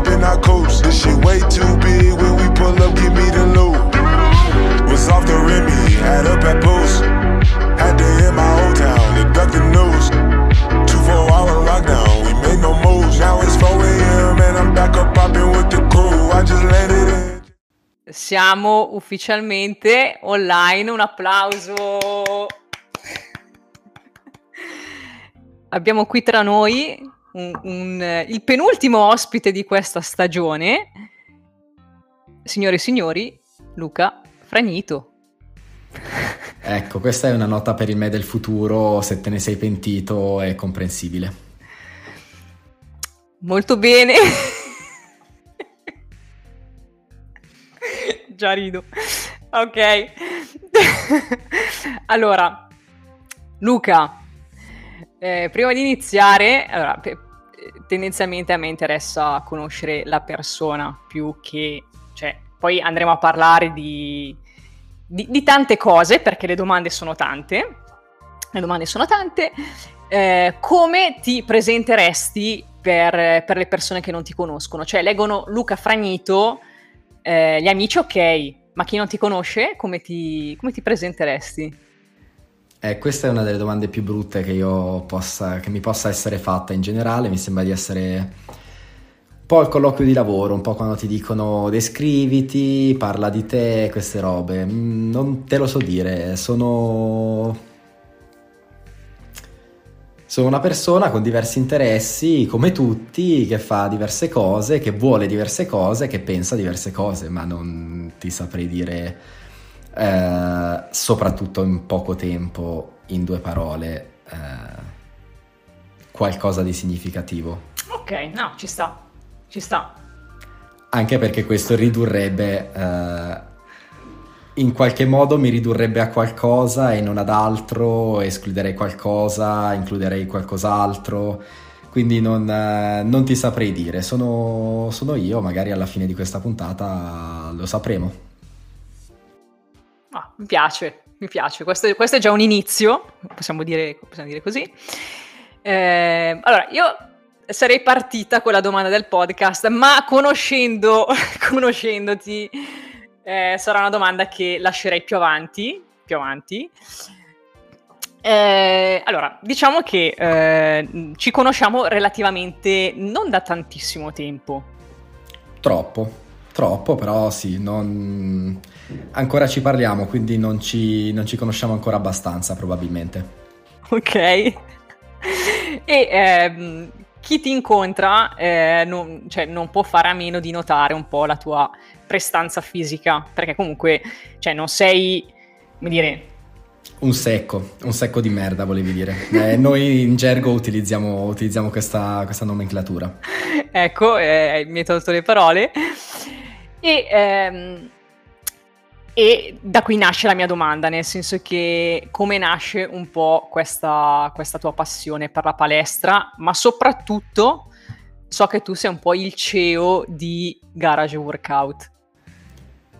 hop in our coast. This shit way too big when we pull up, give me the loot. Was off the Remy, had up at post. Had to hit my old town to duck the news. Two four hour lockdown, we made no moves. Now it's 4 a.m. and I'm back up popping with the crew. I just landed in. Siamo ufficialmente online, un applauso. Abbiamo qui tra noi un, un, il penultimo ospite di questa stagione, signore e signori, Luca Fragnito. Ecco, questa è una nota per il me del futuro, se te ne sei pentito è comprensibile. Molto bene. Già rido. Ok. allora, Luca, eh, prima di iniziare, allora, pe- tendenzialmente a me interessa conoscere la persona più che... Cioè, poi andremo a parlare di, di, di tante cose, perché le domande sono tante. Le domande sono tante. Eh, come ti presenteresti per, per, le persone che non ti conoscono? Cioè, leggono Luca Fragnito, eh, gli amici ok, ma chi non ti conosce, come ti, come ti presenteresti? Eh, questa è una delle domande più brutte che, possa, che mi possa essere fatta in generale, mi sembra di essere un po' il colloquio di lavoro, un po' quando ti dicono descriviti, parla di te, queste robe. Mm, non te lo so dire, sono... Sono una persona con diversi interessi, come tutti, che fa diverse cose, che vuole diverse cose, che pensa diverse cose, ma non ti saprei dire eh, soprattutto in poco tempo, in due parole, eh, qualcosa di significativo. Ok, no, ci sta, ci sta. Anche perché questo ridurrebbe, eh, in qualche modo mi ridurrebbe a qualcosa e non ad altro, escluderei qualcosa, includerei qualcos'altro quindi non, eh, non, ti saprei dire, sono, sono, io, magari alla fine di questa puntata lo sapremo. Mi piace, mi piace. Questo, questo, è già un inizio, possiamo dire, possiamo dire così. Eh, allora, io sarei partita con la domanda del podcast, ma conoscendo, conoscendoti, eh, sarà una domanda che lascerei più avanti. Più avanti. Eh, allora, diciamo che eh, ci conosciamo relativamente non da tantissimo tempo. Troppo, troppo, però sì, non Ancora ci parliamo, quindi non ci, non ci conosciamo ancora abbastanza probabilmente. Ok. e ehm, chi ti incontra eh, non, cioè, non, può fare a meno di notare un po' la tua prestanza fisica, perché comunque cioè, non sei, come dire... Un secco, un secco di merda volevi dire. Eh, noi in gergo utilizziamo, utilizziamo questa, questa, nomenclatura. Ecco, eh, mi hai tolto le parole. E... Ehm, e da qui nasce la mia domanda, nel senso che come nasce un po' questa, questa tua passione per la palestra, ma soprattutto so che tu sei un po' il CEO di Garage Workout.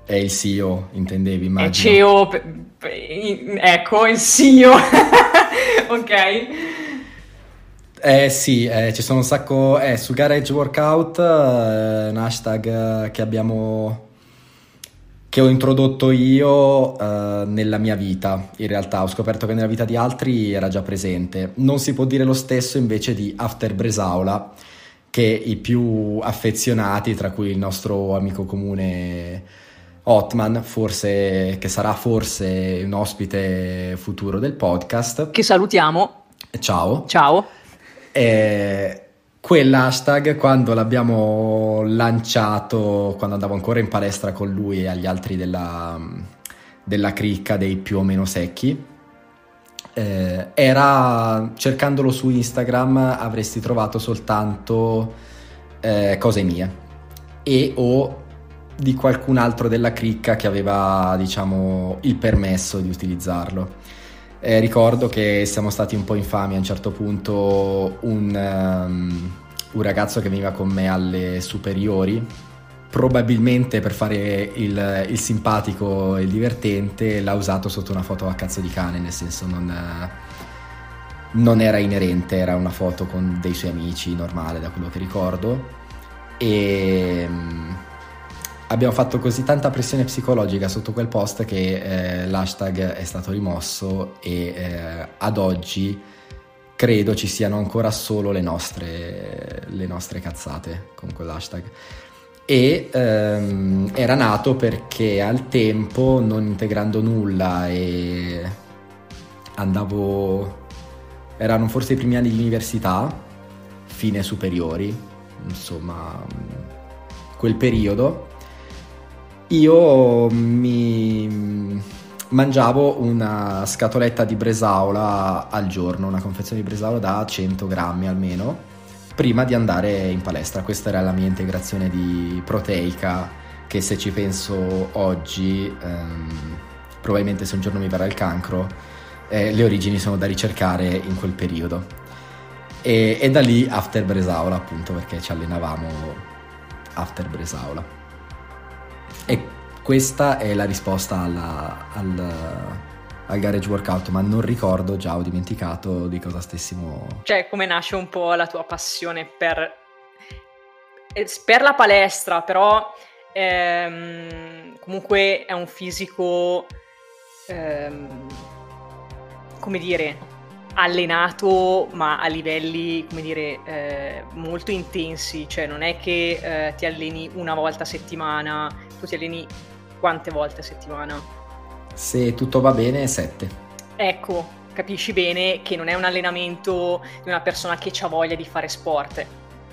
È il CEO, intendevi, immagino. È CEO, pe- pe- ecco, il CEO. ok. Eh sì, eh, ci sono un sacco... Eh, su Garage Workout, eh, un hashtag eh, che abbiamo che ho introdotto io uh, nella mia vita. In realtà ho scoperto che nella vita di altri era già presente. Non si può dire lo stesso invece di After Bresaula, che i più affezionati, tra cui il nostro amico comune Otman, forse, che sarà forse un ospite futuro del podcast. Che salutiamo. Ciao. Ciao. E Quell'hashtag quando l'abbiamo lanciato, quando andavo ancora in palestra con lui e agli altri della, della cricca dei più o meno secchi, eh, era cercandolo su Instagram avresti trovato soltanto eh, cose mie e o di qualcun altro della cricca che aveva diciamo il permesso di utilizzarlo. Eh, ricordo che siamo stati un po' infami a un certo punto un, um, un ragazzo che veniva con me alle superiori, probabilmente per fare il, il, simpatico e il divertente, l'ha usato sotto una foto a cazzo di cane, nel senso non, non era inerente, era una foto con dei suoi amici, normale da quello che ricordo. e mm, abbiamo fatto così tanta pressione psicologica sotto quel post che eh, l'hashtag è stato rimosso e eh, ad oggi credo ci siano ancora solo le nostre, le nostre cazzate con quell'hashtag. E ehm, era nato perché al tempo non integrando nulla e andavo erano forse i primi anni di università fine superiori insomma quel periodo io mi mangiavo una scatoletta di bresaola al giorno una confezione di bresaola da 100 grammi almeno prima di andare in palestra. Questa era la mia integrazione di proteica che se ci penso oggi, ehm, probabilmente se un giorno mi verrà il cancro, eh, le origini sono da ricercare in quel periodo. E, e, da lì after Bresaola appunto perché ci allenavamo after Bresaola. E questa è la risposta alla, alla al garage workout, ma non ricordo già, ho dimenticato di cosa stessimo. Cioè, come nasce un po' la tua passione per, eh, per la palestra, però ehm, comunque è un fisico, ehm, come dire, allenato, ma a livelli, come dire, eh, molto intensi. Cioè, non è che eh, ti alleni una volta a settimana, tu ti alleni quante volte a settimana? Se tutto va bene, 7. Ecco, capisci bene che non è un allenamento di una persona che ha voglia di fare sport.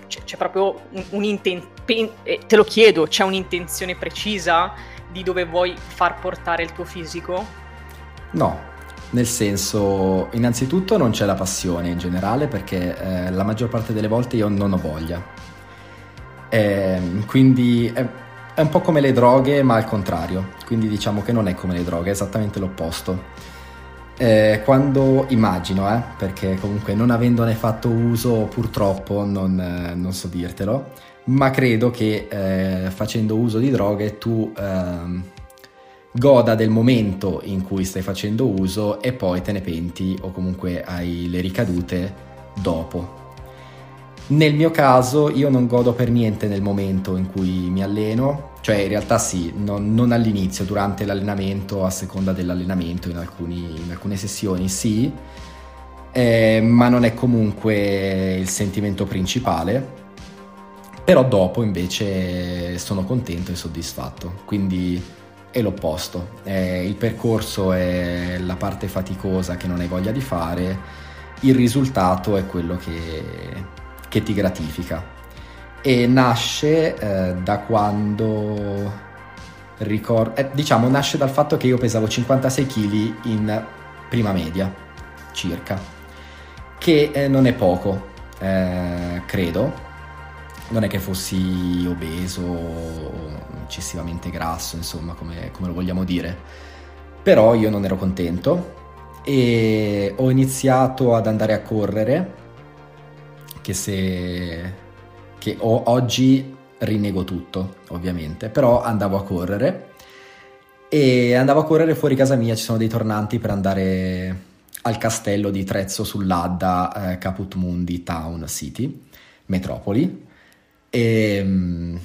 C'è, c'è proprio un, un inten- eh, te lo chiedo, c'è un'intenzione precisa di dove vuoi far portare il tuo fisico? No, nel senso, innanzitutto non c'è la passione in generale perché eh, la maggior parte delle volte io non ho voglia. Eh, quindi è, è un po' come le droghe, ma al contrario. Quindi diciamo che non è come le droghe, è esattamente l'opposto. Eh, quando immagino, eh, perché comunque non avendone fatto uso purtroppo non, eh, non so dirtelo, ma credo che eh, facendo uso di droghe tu ehm, goda del momento in cui stai facendo uso e poi te ne penti o comunque hai le ricadute dopo. Nel mio caso io non godo per niente nel momento in cui mi alleno, cioè in realtà sì, non, non all'inizio, durante l'allenamento, a seconda dell'allenamento, in, alcuni, in alcune sessioni sì, eh, ma non è comunque il sentimento principale, però dopo invece sono contento e soddisfatto, quindi è l'opposto, eh, il percorso è la parte faticosa che non hai voglia di fare, il risultato è quello che che ti gratifica e nasce eh, da quando ricordo eh, diciamo nasce dal fatto che io pesavo 56 kg in prima media circa. Che eh, non è poco eh, credo. Non è che fossi obeso o eccessivamente grasso insomma come, come lo vogliamo dire. Però io non ero contento e ho iniziato ad andare a correre che se che ho, oggi rinnego tutto, ovviamente, però andavo a correre. E andavo a correre fuori casa mia, ci sono dei tornanti per andare al castello di Trezzo sull'Adda, eh, Caput Mundi Town City, metropoli. E,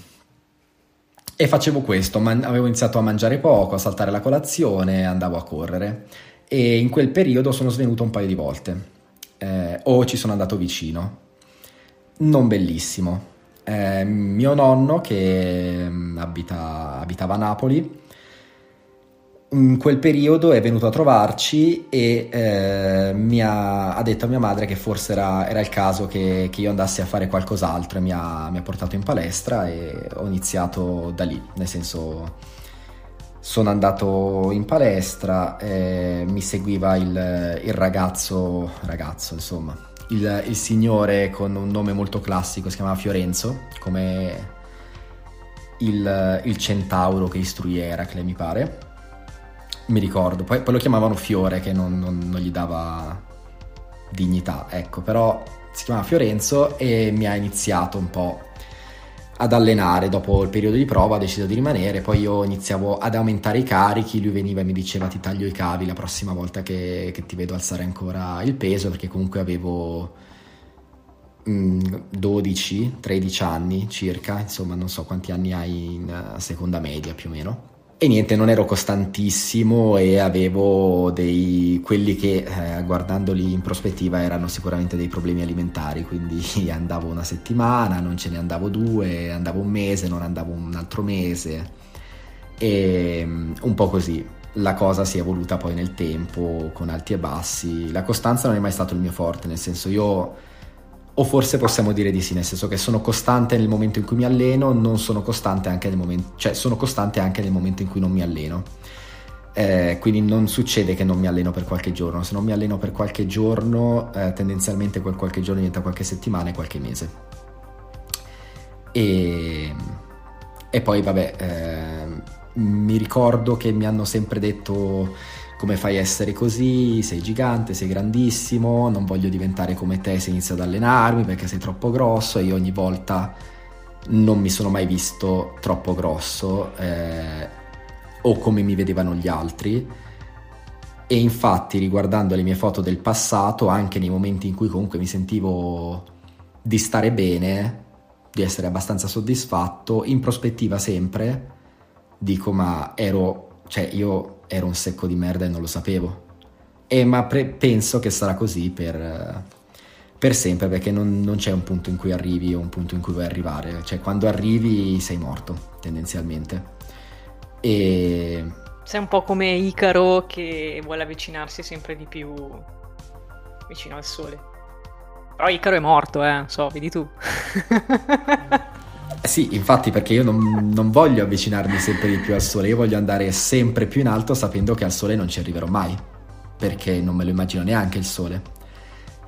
e facevo questo, man- avevo iniziato a mangiare poco, a saltare la colazione, andavo a correre. E in quel periodo sono svenuto un paio di volte eh, o ci sono andato vicino non bellissimo. Eh, mio nonno che mm, abita, abitava a Napoli in quel periodo è venuto a trovarci e eh, mi ha, ha, detto a mia madre che forse era, era il caso che, che, io andassi a fare qualcos'altro e mi ha, mi ha, portato in palestra e ho iniziato da lì, nel senso sono andato in palestra, eh, mi seguiva il, il ragazzo, ragazzo insomma, il, il, signore con un nome molto classico, si chiamava Fiorenzo, come il, il centauro che istruì Eracle, mi pare. Mi ricordo, poi, poi lo chiamavano Fiore, che non, non, non gli dava dignità, ecco, però si chiamava Fiorenzo e mi ha iniziato un po' ad allenare dopo il periodo di prova, ha deciso di rimanere, poi io iniziavo ad aumentare i carichi, lui veniva e mi diceva ti taglio i cavi la prossima volta che, che ti vedo alzare ancora il peso, perché comunque avevo 12-13 anni circa, insomma non so quanti anni hai in seconda media più o meno. E niente, non ero costantissimo e avevo dei quelli che eh, guardandoli in prospettiva erano sicuramente dei problemi alimentari, quindi andavo una settimana, non ce ne andavo due, andavo un mese, non andavo un altro mese e mm, un po' così. La cosa si è evoluta poi nel tempo con alti e bassi. La costanza non è mai stato il mio forte, nel senso io o forse possiamo dire di sì, nel senso che sono costante nel momento in cui mi alleno, non sono costante anche nel momento, cioè sono costante anche nel momento in cui non mi alleno. Eh, quindi non succede che non mi alleno per qualche giorno, se non mi alleno per qualche giorno, eh, tendenzialmente quel qualche giorno diventa qualche settimana e qualche mese. E, e poi vabbè, eh, mi ricordo che mi hanno sempre detto come fai a essere così, sei gigante, sei grandissimo, non voglio diventare come te se inizio ad allenarmi perché sei troppo grosso e io ogni volta non mi sono mai visto troppo grosso eh, o come mi vedevano gli altri. E infatti riguardando le mie foto del passato anche nei momenti in cui comunque mi sentivo di stare bene di essere abbastanza soddisfatto in prospettiva sempre dico ma ero cioè io ero un secco di merda e non lo sapevo. E, ma pre- penso che sarà così per, per sempre perché non, non, c'è un punto in cui arrivi o un punto in cui vuoi arrivare. Cioè quando arrivi sei morto tendenzialmente. E... Sei un po' come Icaro che vuole avvicinarsi sempre di più vicino al sole. Però Icaro è morto, eh, so, vedi tu. Sì, infatti perché io non, non, voglio avvicinarmi sempre di più al sole, io voglio andare sempre più in alto sapendo che al sole non ci arriverò mai, perché non me lo immagino neanche il sole.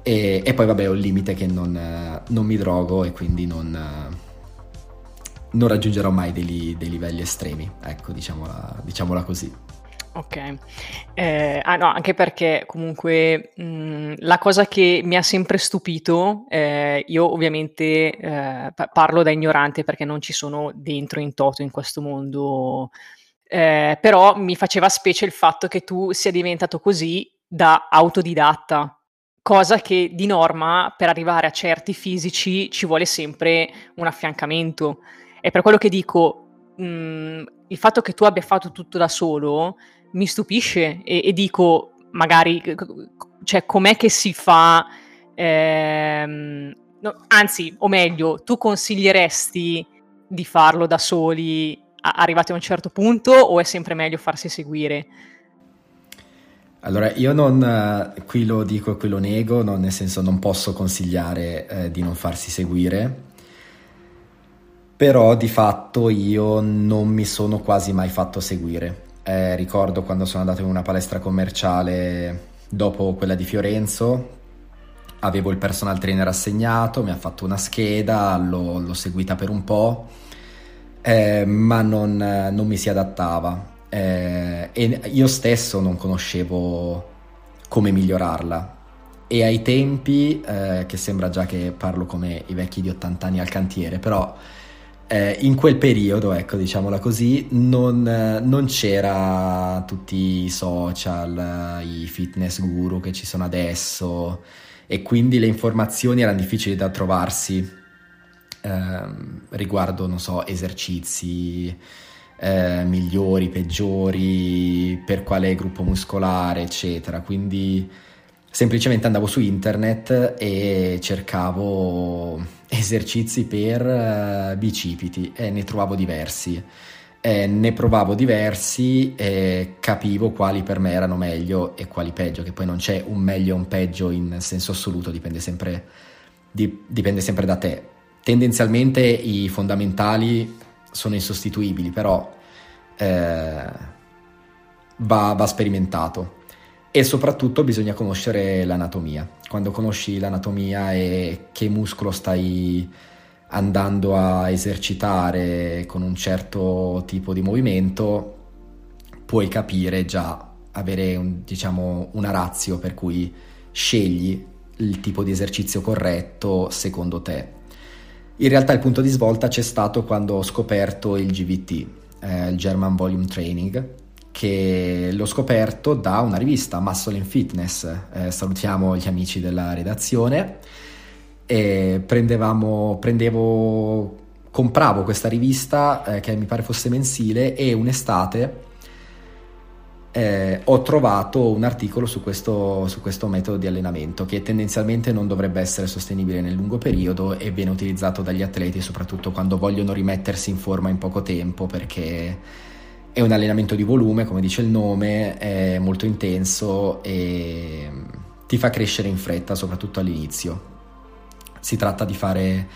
E, e poi vabbè ho il limite che non, non mi drogo e quindi non, non raggiungerò mai dei, dei, livelli estremi, ecco diciamola, diciamola così. Ok, eh, ah no, anche perché comunque mh, la cosa che mi ha sempre stupito, eh, io ovviamente eh, parlo da ignorante perché non ci sono dentro in toto in questo mondo, eh, però mi faceva specie il fatto che tu sia diventato così da autodidatta, cosa che di norma per arrivare a certi fisici ci vuole sempre un affiancamento. E per quello che dico, mh, il fatto che tu abbia fatto tutto da solo mi stupisce e, e dico magari, cioè, com'è che si fa, ehm, no, anzi, o meglio, tu consiglieresti di farlo da soli a- arrivati a un certo punto o è sempre meglio farsi seguire? Allora, io non, qui lo dico e qui lo nego, non, nel senso non posso consigliare eh, di non farsi seguire, però di fatto io non mi sono quasi mai fatto seguire. Eh, ricordo quando sono andato in una palestra commerciale dopo quella di Fiorenzo, avevo il personal trainer assegnato, mi ha fatto una scheda, l'ho, l'ho seguita per un po', eh, ma non, non, mi si adattava eh, e io stesso non conoscevo come migliorarla. E ai tempi, eh, che sembra già che parlo come i vecchi di 80 anni al cantiere, però eh, in quel periodo, ecco, diciamola così, non, eh, non, c'era tutti i social, i fitness guru che ci sono adesso e quindi le informazioni erano difficili da trovarsi eh, riguardo, non so, esercizi eh, migliori, peggiori, per quale gruppo muscolare, eccetera. Quindi semplicemente andavo su internet e cercavo esercizi per uh, bicipiti e ne trovavo diversi. Eh, ne provavo diversi e capivo quali per me erano meglio e quali peggio, che poi non c'è un meglio o un peggio in senso assoluto, dipende sempre, di, dipende sempre da te. Tendenzialmente i fondamentali sono insostituibili, però eh, va, va sperimentato e soprattutto bisogna conoscere l'anatomia. Quando conosci l'anatomia e che muscolo stai andando a esercitare con un certo tipo di movimento, puoi capire già, avere un, diciamo, una razio per cui scegli il tipo di esercizio corretto secondo te. In realtà il punto di svolta c'è stato quando ho scoperto il GVT, eh, il German Volume Training, che l'ho scoperto da una rivista, Muscle and Fitness, eh, salutiamo gli amici della redazione, e prendevamo, prendevo, compravo questa rivista eh, che mi pare fosse mensile e un'estate eh, ho trovato un articolo su questo, su questo, metodo di allenamento che tendenzialmente non dovrebbe essere sostenibile nel lungo periodo e viene utilizzato dagli atleti soprattutto quando vogliono rimettersi in forma in poco tempo perché è un allenamento di volume, come dice il nome, è molto intenso e ti fa crescere in fretta, soprattutto all'inizio. Si tratta di fare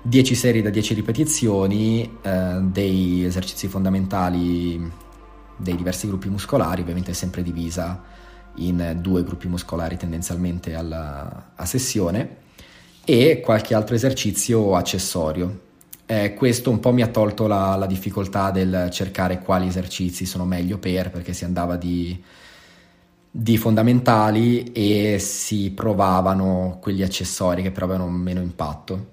10 serie da 10 ripetizioni, eh, dei esercizi fondamentali dei diversi gruppi muscolari, ovviamente sempre divisa in due gruppi muscolari tendenzialmente alla, a sessione e qualche altro esercizio accessorio. Eh, questo un po' mi ha tolto la, la, difficoltà del cercare quali esercizi sono meglio per, perché si andava di, di fondamentali e si provavano quegli accessori che però avevano meno impatto.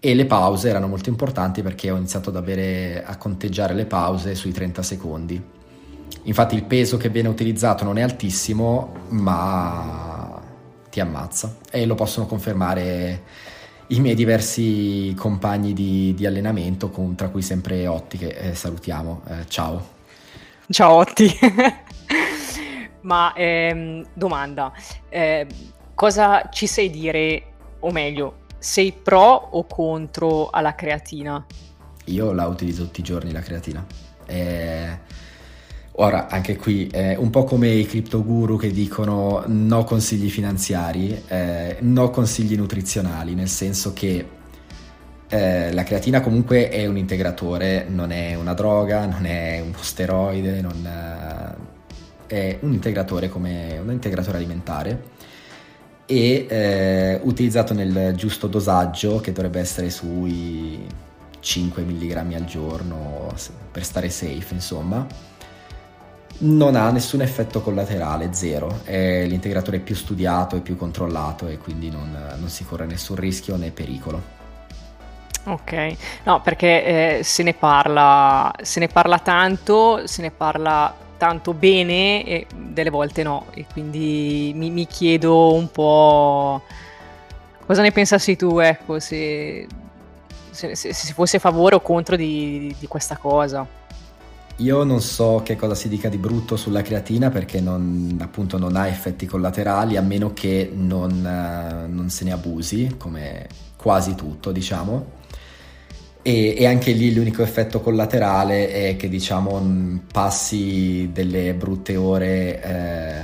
E le pause erano molto importanti perché ho iniziato ad avere, a conteggiare le pause sui 30 secondi Infatti il peso che viene utilizzato non è altissimo, ma ti ammazza e lo possono confermare i miei diversi compagni di, di allenamento, con, tra cui sempre Otti, che eh, salutiamo. Eh, ciao. Ciao Otti. ma ehm, domanda, eh, cosa ci sai dire, o meglio, sei pro o contro alla creatina? Io la utilizzo tutti i giorni la creatina. Eh, Ora, anche qui, eh, un po' come i cripto guru che dicono no consigli finanziari, eh, no consigli nutrizionali, nel senso che eh, la creatina comunque è un integratore, non è una droga, non è uno steroide, non, è un integratore come un integratore alimentare e eh, utilizzato nel giusto dosaggio che dovrebbe essere sui 5 mg al giorno per stare safe, insomma non ha nessun effetto collaterale, zero. È l'integratore più studiato e più controllato e quindi non, non si corre nessun rischio né pericolo. Ok, no, perché eh, se ne parla, se ne parla tanto, se ne parla tanto bene e delle volte no, e quindi mi, mi chiedo un po' cosa ne pensassi tu, ecco, se, se, se, se fosse a favore o contro di, di questa cosa. Io non so che cosa si dica di brutto sulla creatina perché non, appunto non ha effetti collaterali a meno che non, uh, non se ne abusi, come quasi tutto diciamo. E, e, anche lì l'unico effetto collaterale è che diciamo passi delle brutte ore eh,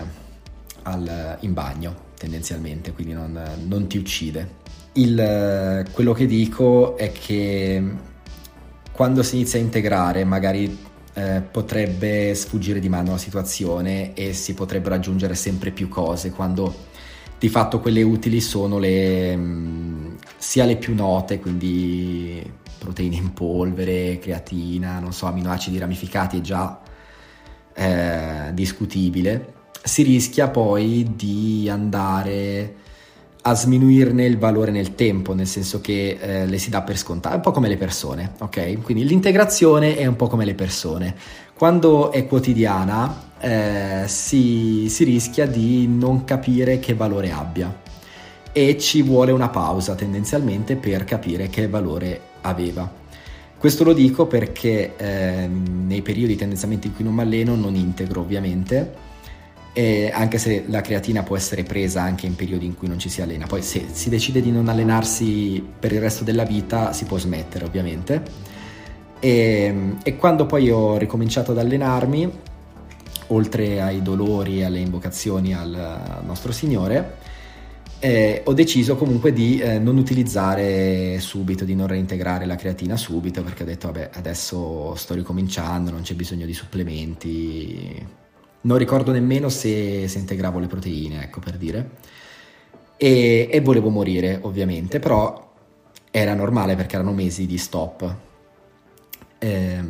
al, in bagno tendenzialmente, quindi non, non ti uccide. Il, quello che dico è che quando si inizia a integrare magari eh, potrebbe sfuggire di mano la situazione e si potrebbero aggiungere sempre più cose quando di fatto quelle utili sono le, mh, mm, sia le più note, quindi proteine in polvere, creatina, non so, aminoacidi ramificati è già eh, discutibile. Si rischia poi di andare a sminuirne il valore nel tempo, nel senso che eh, le si dà per scontate, un po' come le persone, ok? Quindi l'integrazione è un po' come le persone. Quando è quotidiana eh, si, si rischia di non capire che valore abbia e ci vuole una pausa tendenzialmente per capire che valore aveva. Questo lo dico perché eh, nei periodi tendenzialmente in cui non mi alleno non integro ovviamente eh, anche se la creatina può essere presa anche in periodi in cui non ci si allena. Poi se si decide di non allenarsi per il resto della vita si può smettere ovviamente. E, e quando poi ho ricominciato ad allenarmi, oltre ai dolori e alle invocazioni al nostro Signore, eh, ho deciso comunque di eh, non utilizzare subito, di non reintegrare la creatina subito, perché ho detto, vabbè, adesso sto ricominciando, non c'è bisogno di supplementi, non ricordo nemmeno se, se integravo le proteine, ecco per dire. E, e, volevo morire, ovviamente, però era normale perché erano mesi di stop. Eh,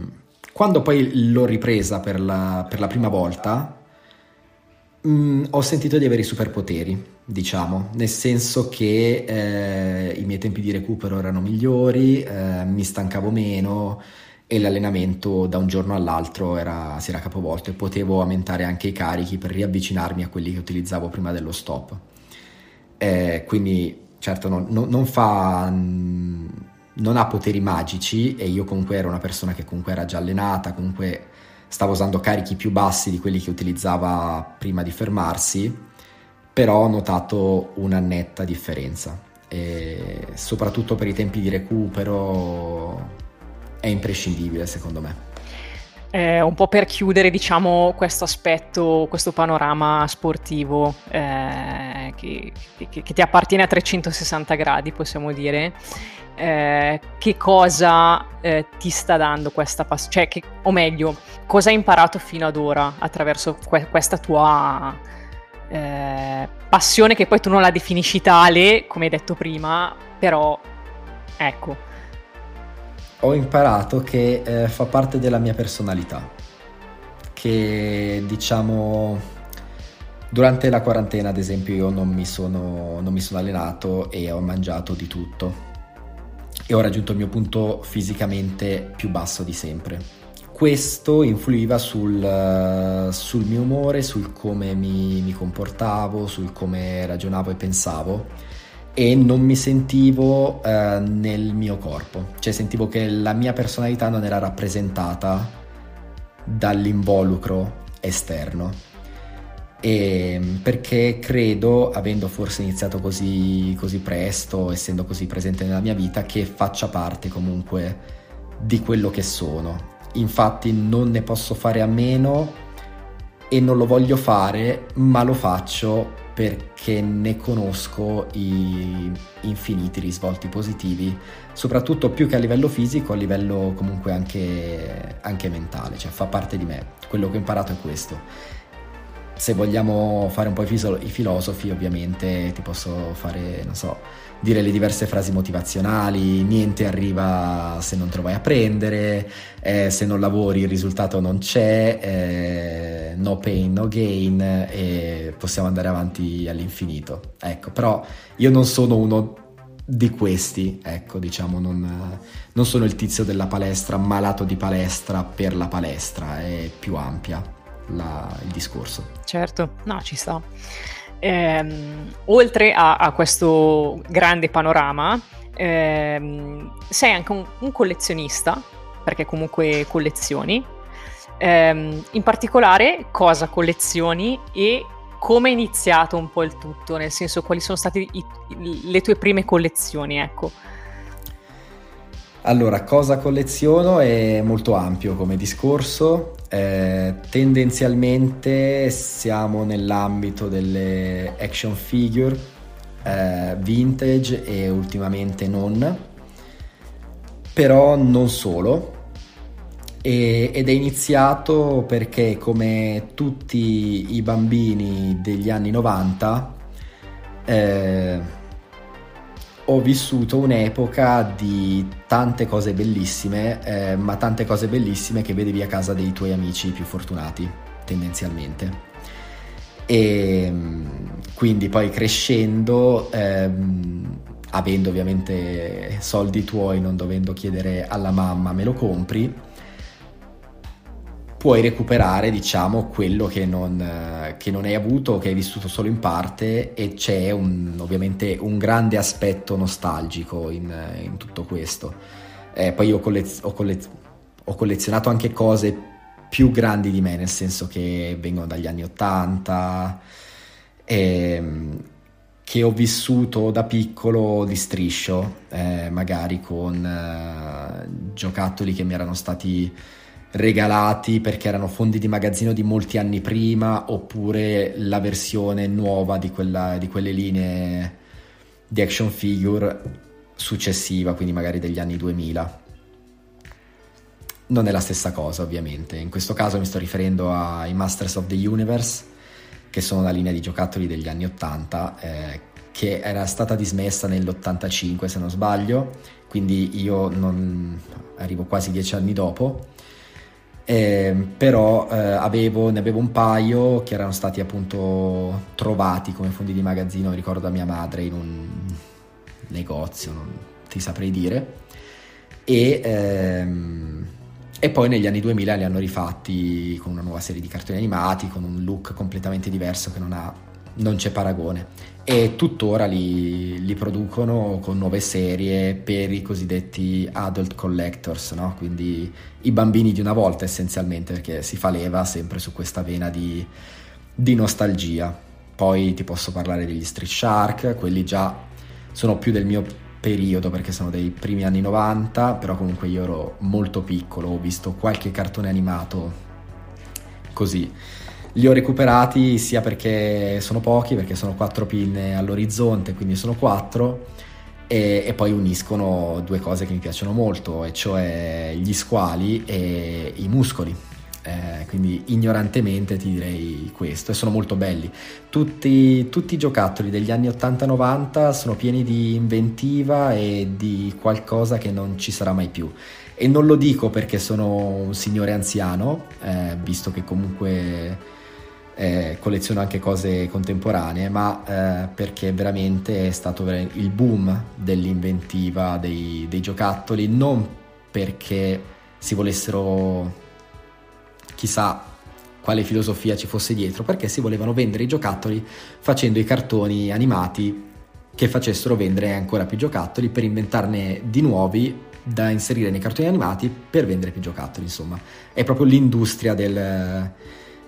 quando poi l'ho ripresa per la, per la prima volta, mh, mm, ho sentito di avere i superpoteri, diciamo, nel senso che eh, i miei tempi di recupero erano migliori, eh, mi stancavo meno, e l'allenamento da un giorno all'altro era, si era capovolto e potevo aumentare anche i carichi per riavvicinarmi a quelli che utilizzavo prima dello stop. Eh, quindi certo no, no, non fa non ha poteri magici e io comunque ero una persona che comunque era già allenata, comunque stavo usando carichi più bassi di quelli che utilizzava prima di fermarsi, però ho notato una netta differenza e soprattutto per i tempi di recupero è imprescindibile secondo me. Eh, un po' per chiudere, diciamo, questo aspetto, questo panorama sportivo eh, che, che, che, ti appartiene a 360 gradi, possiamo dire. Eh, che cosa eh, ti sta dando questa passione, cioè, o meglio, cosa hai imparato fino ad ora attraverso que- questa tua eh, passione che poi tu non la definisci tale, come hai detto prima, però ecco ho imparato che eh, fa parte della mia personalità, che diciamo durante la quarantena ad esempio io non mi sono, non mi sono allenato e ho mangiato di tutto e ho raggiunto il mio punto fisicamente più basso di sempre. Questo influiva sul, sul mio umore, sul come mi, mi comportavo, sul come ragionavo e pensavo e non mi sentivo eh, nel mio corpo, cioè sentivo che la mia personalità non era rappresentata dall'involucro esterno. E perché credo, avendo forse iniziato così, così presto, essendo così presente nella mia vita, che faccia parte comunque di quello che sono. Infatti non ne posso fare a meno e non lo voglio fare, ma lo faccio perché ne conosco i infiniti risvolti positivi, soprattutto più che a livello fisico, a livello comunque anche, anche mentale, cioè fa parte di me. Quello che ho imparato è questo se vogliamo fare un po' i, filosofi, ovviamente ti posso fare, non so, dire le diverse frasi motivazionali, niente arriva se non te lo vai a prendere, eh, se non lavori il risultato non c'è, eh, no pain, no gain e possiamo andare avanti all'infinito. Ecco, però io non sono uno di questi, ecco, diciamo, non, non sono il tizio della palestra, malato di palestra per la palestra, è più ampia la, il discorso. Certo, no, ci sta. Ehm, oltre a, a, questo grande panorama, ehm, sei anche un, un, collezionista, perché comunque collezioni. Ehm, in particolare, cosa collezioni e come è iniziato un po' il tutto, nel senso quali sono state i, le tue prime collezioni, ecco. Allora, cosa colleziono è molto ampio come discorso, eh, tendenzialmente siamo nell'ambito delle action figure eh, vintage e ultimamente non, però non solo. E, ed è iniziato perché come tutti i bambini degli anni 90 eh, ho vissuto un'epoca di tante cose bellissime, eh, ma tante cose bellissime che vedevi a casa dei tuoi amici più fortunati, tendenzialmente. E quindi poi crescendo, ehm, avendo ovviamente soldi tuoi, non dovendo chiedere alla mamma me lo compri, puoi recuperare diciamo quello che non, che non, hai avuto, che hai vissuto solo in parte e c'è un, ovviamente un grande aspetto nostalgico in, in tutto questo. Eh, poi ho, collez- ho, collez- ho, collezionato anche cose più grandi di me, nel senso che vengono dagli anni Ottanta, ehm, che ho vissuto da piccolo di striscio, eh, magari con eh, giocattoli che mi erano stati regalati perché erano fondi di magazzino di molti anni prima oppure la versione nuova di, quella, di quelle linee di action figure successiva, quindi magari degli anni 2000. Non è la stessa cosa ovviamente, in questo caso mi sto riferendo ai Masters of the Universe, che sono la linea di giocattoli degli anni 80, eh, che era stata dismessa nell'85 se non sbaglio, quindi io non arrivo quasi dieci anni dopo eh, però eh, avevo, ne avevo un paio che erano stati appunto trovati come fondi di magazzino, ricordo da mia madre in un negozio, non ti saprei dire, e, ehm, e poi negli anni 2000 li hanno rifatti con una nuova serie di cartoni animati, con un look completamente diverso che non ha non c'è paragone. E tuttora li, li, producono con nuove serie per i cosiddetti adult collectors, no? quindi i bambini di una volta essenzialmente, perché si fa leva sempre su questa vena di, di nostalgia. Poi ti posso parlare degli Street Shark, quelli già sono più del mio periodo perché sono dei primi anni 90, però comunque io ero molto piccolo, ho visto qualche cartone animato così. Li ho recuperati sia perché sono pochi, perché sono quattro pinne all'orizzonte, quindi sono quattro, e, e, poi uniscono due cose che mi piacciono molto, e cioè gli squali e i muscoli. Eh, quindi ignorantemente ti direi questo e sono molto belli. Tutti, tutti i giocattoli degli anni 80-90 sono pieni di inventiva e di qualcosa che non ci sarà mai più. E non lo dico perché sono un signore anziano, eh, visto che comunque eh, colleziono anche cose contemporanee, ma eh, perché veramente è stato il boom dell'inventiva dei, dei giocattoli, non perché si volessero chissà quale filosofia ci fosse dietro, perché si volevano vendere i giocattoli facendo i cartoni animati che facessero vendere ancora più giocattoli per inventarne di nuovi da inserire nei cartoni animati per vendere più giocattoli, insomma. È proprio l'industria del,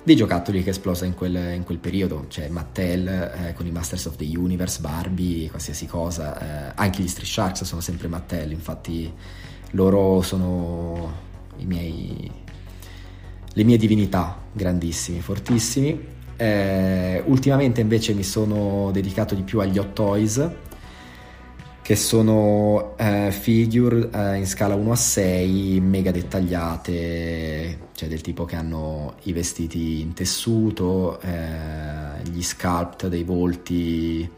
dei giocattoli che esplosa in quel, in quel periodo, cioè Mattel eh, con i Masters of the Universe, Barbie, qualsiasi cosa, eh, anche gli Street Sharks sono sempre Mattel, infatti loro sono miei, le mie divinità, grandissimi, fortissimi. Eh, ultimamente invece mi sono dedicato di più agli hot toys, che sono eh, figure eh, in scala 1 a 6, mega dettagliate, cioè del tipo che hanno i vestiti in tessuto, eh, gli sculpt dei volti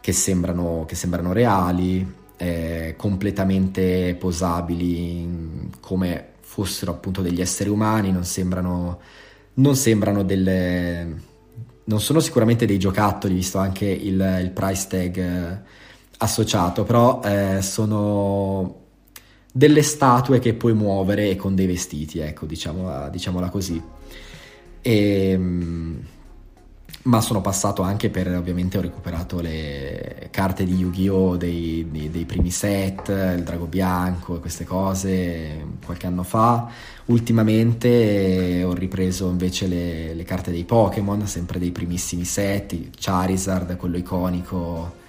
che sembrano, che sembrano reali, eh, completamente posabili come fossero appunto degli esseri umani, non sembrano, non sembrano delle... non sono sicuramente dei giocattoli, visto anche il, il price tag associato, però eh, sono delle statue che puoi muovere con dei vestiti, ecco, diciamola, diciamola così. E, ehm, ma sono passato anche per, ovviamente ho recuperato le carte di Yu-Gi-Oh! dei, dei, dei primi set, il drago bianco e queste cose qualche anno fa. Ultimamente ho ripreso invece le, le carte dei Pokémon, sempre dei primissimi set, Charizard, quello iconico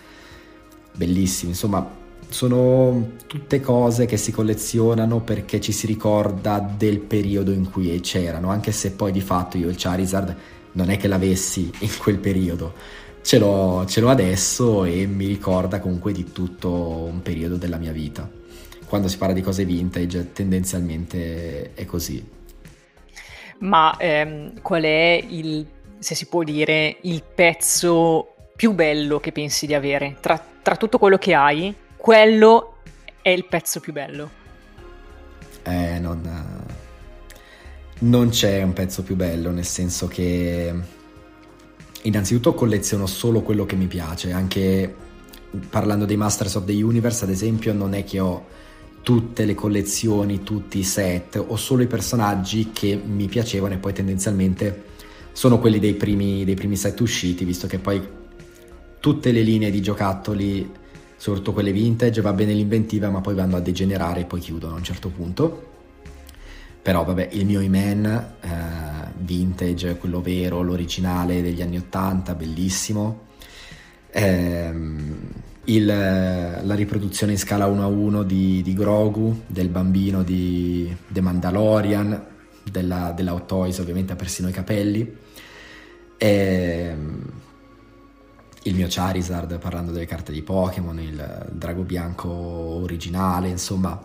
bellissimi, insomma sono tutte cose che si collezionano perché ci si ricorda del periodo in cui c'erano, anche se poi di fatto io il Charizard non è che l'avessi in quel periodo, ce l'ho, ce l'ho adesso e mi ricorda comunque di tutto un periodo della mia vita. Quando si parla di cose vintage tendenzialmente è così. Ma ehm, qual è il, se si può dire, il pezzo più bello che pensi di avere tra tra tutto quello che hai, quello è il pezzo più bello. Eh, non, non c'è un pezzo più bello, nel senso che innanzitutto colleziono solo quello che mi piace, anche parlando dei Masters of the Universe, ad esempio, non è che ho tutte le collezioni, tutti i set, ho solo i personaggi che mi piacevano e poi tendenzialmente sono quelli dei primi, dei primi set usciti, visto che poi tutte le linee di giocattoli, soprattutto quelle vintage, va bene l'inventiva, ma poi vanno a degenerare e poi chiudono a un certo punto. Però vabbè, il mio Iman eh, vintage, quello vero, l'originale degli anni 80, bellissimo. Eh, il, la riproduzione in scala 1 a 1 di, di Grogu, del bambino di The Mandalorian, della, della Hot Toys ovviamente ha persino i capelli. Eh, il mio Charizard parlando delle carte di Pokémon, il drago bianco originale, insomma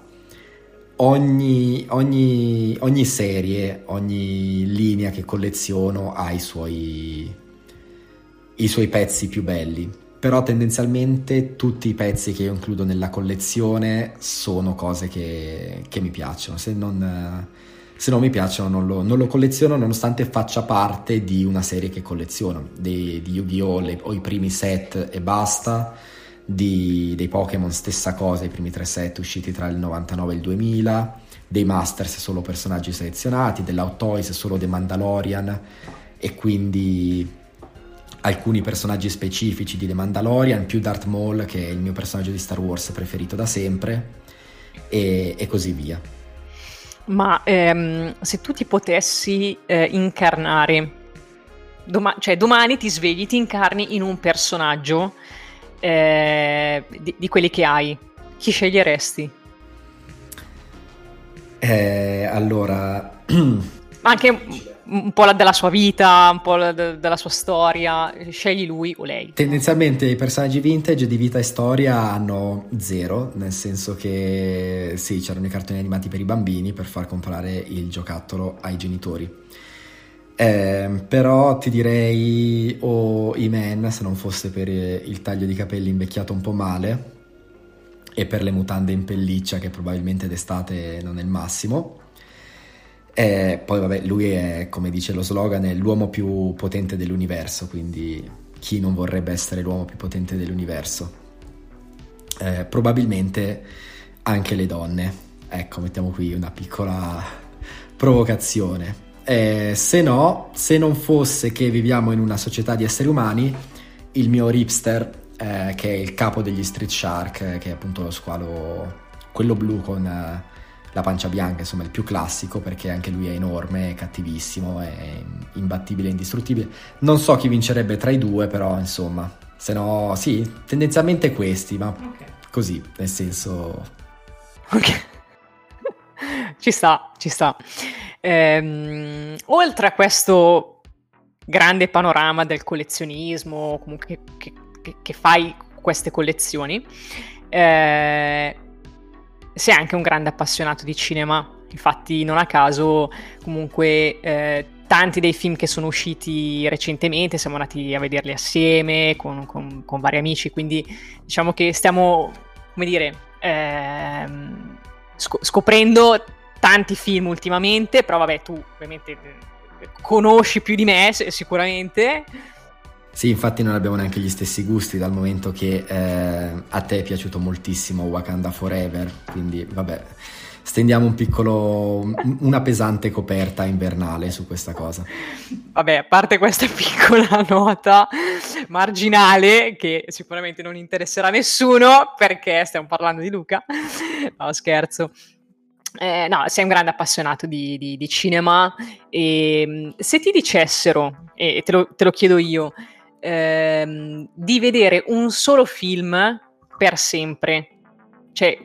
ogni, ogni, ogni serie, ogni linea che colleziono ha i suoi, i suoi pezzi più belli però tendenzialmente tutti i pezzi che io includo nella collezione sono cose che, che mi piacciono. Se non, se non mi piacciono non lo, non lo, colleziono nonostante faccia parte di una serie che colleziono, di, di Yu-Gi-Oh! Le, o i primi set e basta, di, dei Pokémon stessa cosa, i primi tre set usciti tra il 99 e il 2000, dei Masters solo personaggi selezionati, dell'Out Toys solo The Mandalorian e quindi alcuni personaggi specifici di The Mandalorian, più Darth Maul che è il mio personaggio di Star Wars preferito da sempre e, e così via. Ma ehm, se tu ti potessi eh, incarnare, doma- cioè domani ti svegli, ti incarni in un personaggio eh, di, di, quelli che hai, chi sceglieresti? Eh, allora... Anche un po' della sua vita, un po' della sua storia, scegli lui o lei. Tendenzialmente i personaggi vintage di vita e storia hanno zero, nel senso che sì, c'erano i cartoni animati per i bambini per far comprare il giocattolo ai genitori. Eh, però ti direi o E-Man se non fosse per il taglio di capelli invecchiato un po' male e per le mutande in pelliccia che probabilmente d'estate non è il massimo e poi vabbè, lui è, come dice lo slogan, è l'uomo più potente dell'universo, quindi chi non vorrebbe essere l'uomo più potente dell'universo? Eh, probabilmente anche le donne. Ecco, mettiamo qui una piccola provocazione. Eh, se no, se non fosse che viviamo in una società di esseri umani, il mio ripster, eh, che è il capo degli Street Shark, che è appunto lo squalo, quello blu con eh, la pancia bianca, insomma, il più classico perché anche lui è enorme, è cattivissimo, è imbattibile, indistruttibile. Non so chi vincerebbe tra i due, però insomma, se no, sì, tendenzialmente questi, ma okay. così, nel senso... Ok. ci sta, ci sta. Ehm, oltre a questo grande panorama del collezionismo, comunque che, che, che fai queste collezioni, eh, sei anche un grande appassionato di cinema, infatti non a caso comunque eh, tanti dei film che sono usciti recentemente siamo andati a vederli assieme con, con, con vari amici, quindi diciamo che stiamo, come dire, ehm, sc- scoprendo tanti film ultimamente, però vabbè tu ovviamente eh, conosci più di me sicuramente. Sì, infatti non abbiamo neanche gli stessi gusti dal momento che eh, a te è piaciuto moltissimo Wakanda Forever, quindi vabbè, stendiamo un piccolo, una pesante coperta invernale su questa cosa. Vabbè, a parte questa piccola nota marginale che sicuramente non interesserà nessuno perché stiamo parlando di Luca, no scherzo. Eh, no, sei un grande appassionato di, di, di cinema e ehm, se ti dicessero, e te lo, te lo chiedo io, ehm, di vedere un solo film per sempre, cioè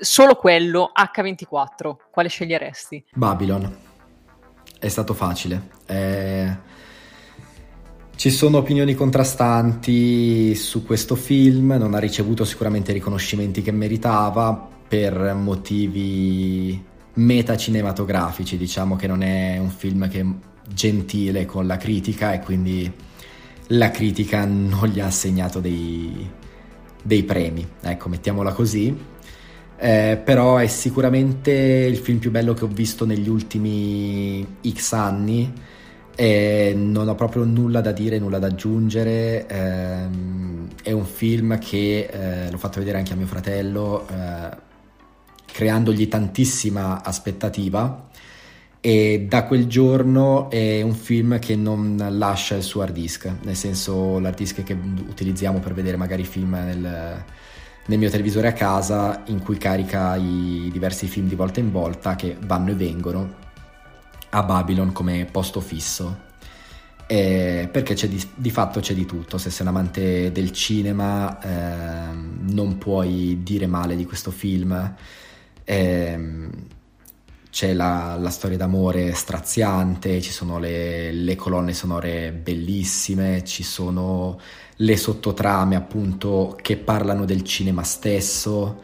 solo quello H24, quale sceglieresti? Babylon. È stato facile. Eh... Ci sono opinioni contrastanti su questo film, non ha ricevuto sicuramente i riconoscimenti che meritava per motivi metacinematografici, diciamo che non è un film che è gentile con la critica e quindi la critica non gli ha assegnato dei, dei premi, ecco, mettiamola così. Eh, però è sicuramente il film più bello che ho visto negli ultimi X anni e non ho proprio nulla da dire, nulla da aggiungere. Eh, è un film che eh, l'ho fatto vedere anche a mio fratello, eh, creandogli tantissima aspettativa e da quel giorno è un film che non lascia il suo hard disk, nel senso l'hard disk che utilizziamo per vedere magari film nel, nel mio televisore a casa in cui carica i diversi film di volta in volta che vanno e vengono a Babylon come posto fisso. Eh, perché di, di, fatto c'è di tutto, se sei un amante del cinema eh, non puoi dire male di questo film. Eh, c'è la, la, storia d'amore straziante, ci sono le, le, colonne sonore bellissime, ci sono le sottotrame appunto che parlano del cinema stesso.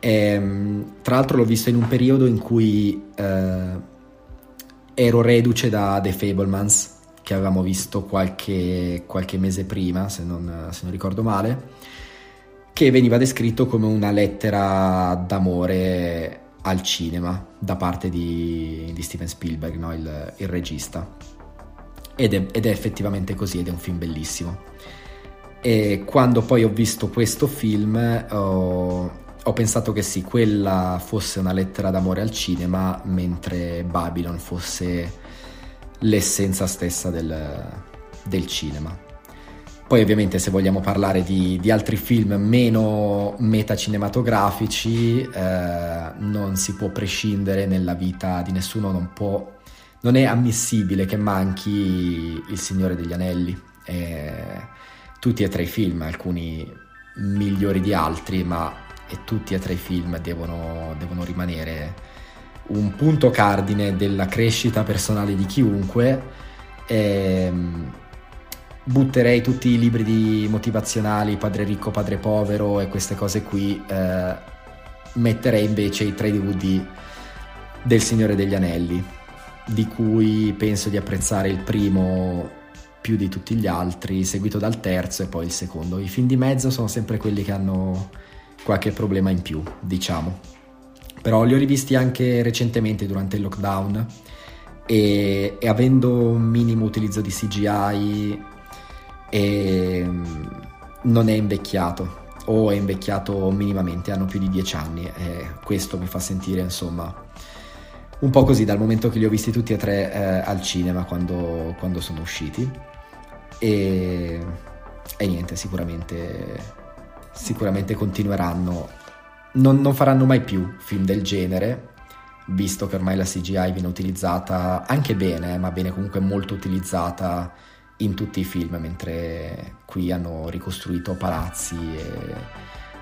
E, ehm, tra l'altro l'ho visto in un periodo in cui eh, ero reduce da The Fablemans, che avevamo visto qualche, qualche mese prima, se non, se non ricordo male, che veniva descritto come una lettera d'amore al cinema da parte di, di Steven Spielberg, no? il, il, regista. Ed è, ed è effettivamente così, ed è un film bellissimo. E quando poi ho visto questo film ho, ho, pensato che sì, quella fosse una lettera d'amore al cinema, mentre Babylon fosse l'essenza stessa del, del cinema. Poi ovviamente se vogliamo parlare di, di altri film meno metacinematografici, eh, non si può prescindere nella vita di nessuno, non, può, non è ammissibile che manchi Il Signore degli Anelli. Eh, tutti e tre i film, alcuni migliori di altri, ma tutti e tre i film devono, devono rimanere un punto cardine della crescita personale di chiunque. E, butterei tutti i libri di motivazionali, Padre ricco, Padre povero e queste cose qui, eh, metterei invece i tre DVD del Signore degli Anelli, di cui penso di apprezzare il primo più di tutti gli altri, seguito dal terzo e poi il secondo. I film di mezzo sono sempre quelli che hanno qualche problema in più, diciamo. Però li ho rivisti anche recentemente durante il lockdown e, e avendo un minimo utilizzo di CGI e mm, non è invecchiato o è invecchiato minimamente, hanno più di dieci anni e questo mi fa sentire insomma un po' così dal momento che li ho visti tutti e tre eh, al cinema quando, quando sono usciti. E, e niente sicuramente sicuramente continueranno. Non, non faranno mai più film del genere visto che ormai la CGI viene utilizzata anche bene ma viene comunque molto utilizzata in tutti i film, mentre qui hanno ricostruito palazzi e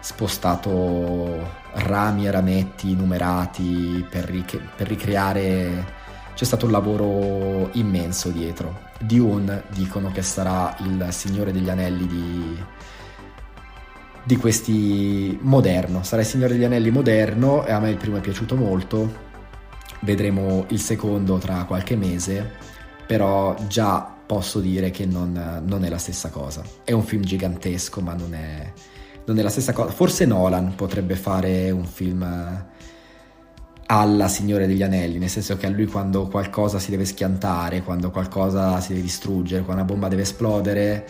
spostato rami e rametti numerati per, ric- per ricreare... C'è stato un lavoro immenso dietro. Dune dicono che sarà il Signore degli Anelli di, di questi moderno. Sarà il Signore degli Anelli moderno e a me il primo è piaciuto molto. Vedremo il secondo tra qualche mese, però già posso dire che non, non, è la stessa cosa. È un film gigantesco, ma non è, non è, la stessa cosa. Forse Nolan potrebbe fare un film alla Signore degli Anelli, nel senso che a lui quando qualcosa si deve schiantare, quando qualcosa si deve distruggere, quando una bomba deve esplodere,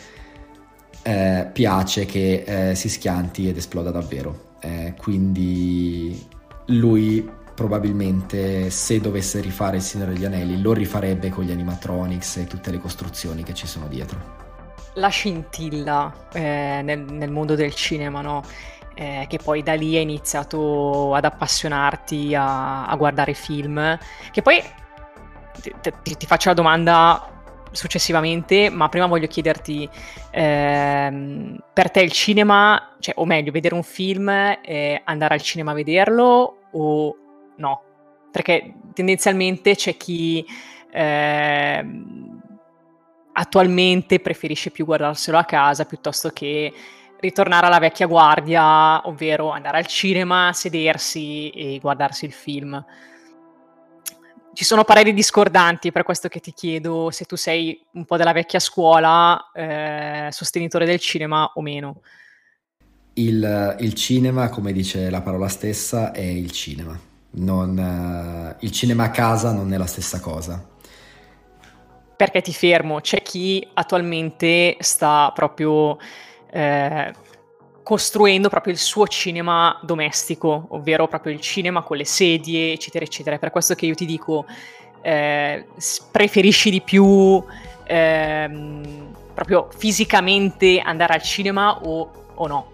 eh, piace che eh, si schianti ed esploda davvero. Eh, quindi lui probabilmente se dovesse rifare il Signore degli Anelli lo rifarebbe con gli animatronics e tutte le costruzioni che ci sono dietro. La scintilla eh, nel, nel, mondo del cinema, no? Eh, che poi da lì hai iniziato ad appassionarti a, a guardare film, che poi ti, ti, ti, faccio la domanda successivamente, ma prima voglio chiederti, ehm, per te il cinema, cioè, o meglio, vedere un film, eh, andare al cinema a vederlo o no, perché tendenzialmente c'è chi eh, attualmente preferisce più guardarselo a casa piuttosto che ritornare alla vecchia guardia, ovvero andare al cinema, sedersi e guardarsi il film. Ci sono pareri discordanti, per questo che ti chiedo se tu sei un po' della vecchia scuola, eh, sostenitore del cinema o meno. Il, il cinema, come dice la parola stessa, è il cinema non, uh, il cinema a casa non è la stessa cosa. Perché ti fermo, c'è chi attualmente sta proprio eh, costruendo proprio il suo cinema domestico, ovvero proprio il cinema con le sedie, eccetera, eccetera. Per questo che io ti dico, eh, preferisci di più ehm, proprio fisicamente andare al cinema o, o no?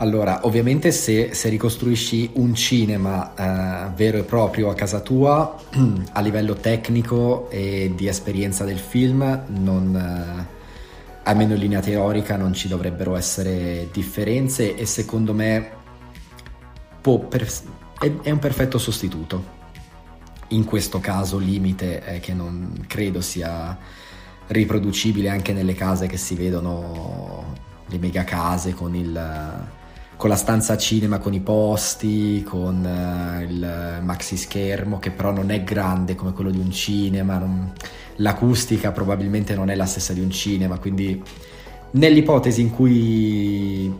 Allora, ovviamente se, se ricostruisci un cinema eh, vero e proprio a casa tua, a livello tecnico e di esperienza del film, non, eh, almeno in linea teorica non ci dovrebbero essere differenze e secondo me per, è, è, un perfetto sostituto. In questo caso limite è che non credo sia riproducibile anche nelle case che si vedono, le mega case con il con la stanza cinema, con i posti, con uh, il maxi schermo che però non è grande come quello di un cinema, non... l'acustica probabilmente non è la stessa di un cinema, quindi nell'ipotesi in cui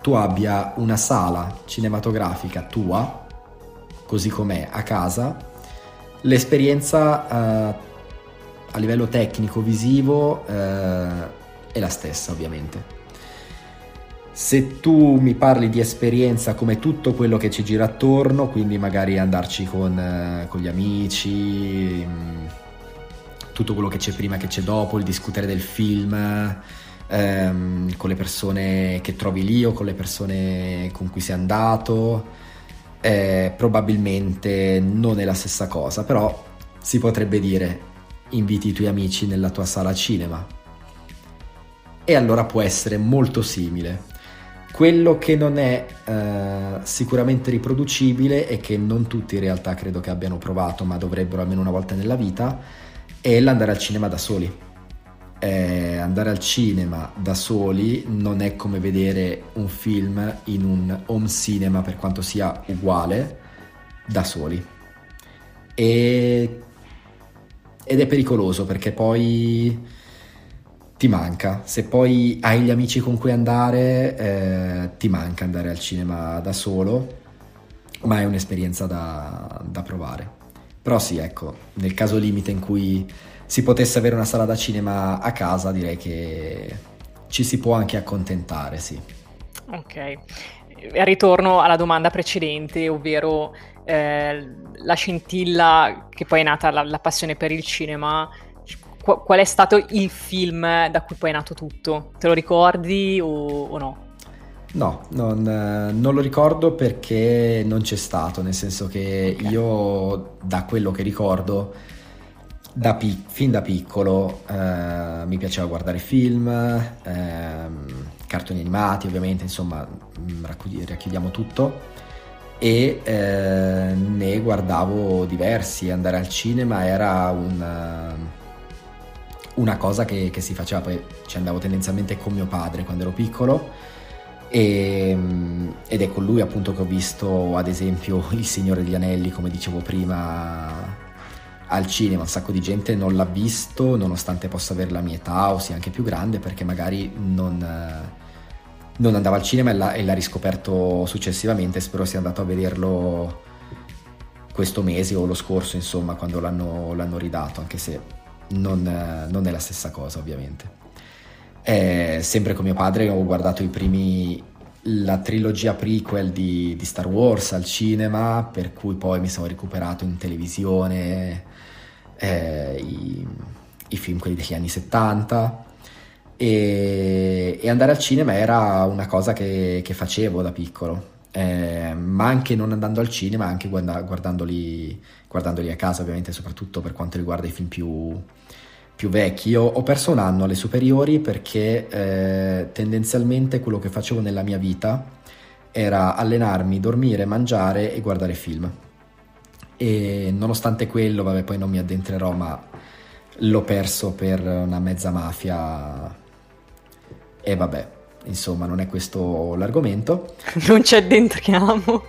tu abbia una sala cinematografica tua, così com'è a casa, l'esperienza uh, a livello tecnico visivo uh, è la stessa ovviamente se tu mi parli di esperienza come tutto quello che ci gira attorno, quindi magari andarci con, eh, con gli amici, mm, tutto quello che c'è prima e che c'è dopo, il discutere del film ehm, con le persone che trovi lì o con le persone con cui sei andato. Eh, probabilmente non è la stessa cosa, però si potrebbe dire inviti i tuoi amici nella tua sala cinema. E allora può essere molto simile. Quello che non è eh, sicuramente riproducibile e che non tutti in realtà credo che abbiano provato, ma dovrebbero almeno una volta nella vita, è l'andare al cinema da soli. Eh, andare al cinema da soli non è come vedere un film in un home cinema per quanto sia uguale da soli. E... Ed è pericoloso perché poi ti manca. Se poi hai gli amici con cui andare, eh, ti manca andare al cinema da solo, ma è un'esperienza da, da provare. Però sì, ecco, nel caso limite in cui si potesse avere una sala da cinema a casa, direi che ci si può anche accontentare, sì. Ok. Ritorno alla domanda precedente, ovvero eh, la scintilla che poi è nata la, la passione per il cinema qual è stato il film da cui poi è nato tutto? Te lo ricordi o, o no? No, non, non, lo ricordo perché non c'è stato, nel senso che okay. io da quello che ricordo, da pic- fin da piccolo eh, mi piaceva guardare film, eh, cartoni animati ovviamente, insomma mm, racchiudiamo tutto e eh, ne guardavo diversi, andare al cinema era un una cosa che, che, si faceva, poi ci andavo tendenzialmente con mio padre quando ero piccolo e, ed è con lui appunto che ho visto ad esempio Il Signore degli Anelli, come dicevo prima, al cinema. Un sacco di gente non l'ha visto nonostante possa avere la mia età o sia anche più grande perché magari non, non andava al cinema e l'ha, e l'ha riscoperto successivamente, spero sia andato a vederlo questo mese o lo scorso insomma quando l'hanno, l'hanno ridato anche se non, non è la stessa cosa ovviamente. Eh, sempre con mio padre ho guardato i primi la trilogia prequel di, di, Star Wars al cinema, per cui poi mi sono recuperato in televisione eh, i, i, film quelli degli anni 70 e, e, andare al cinema era una cosa che, che facevo da piccolo, eh, ma anche non andando al cinema, anche guarda, guardandoli, guardandoli a casa ovviamente, soprattutto per quanto riguarda i film più, più vecchi. Io ho perso un anno alle superiori perché eh, tendenzialmente quello che facevo nella mia vita era allenarmi, dormire, mangiare e guardare film. E nonostante quello, vabbè, poi non mi addentrerò, ma l'ho perso per una mezza mafia. E vabbè, insomma, non è questo l'argomento. Non ci addentriamo.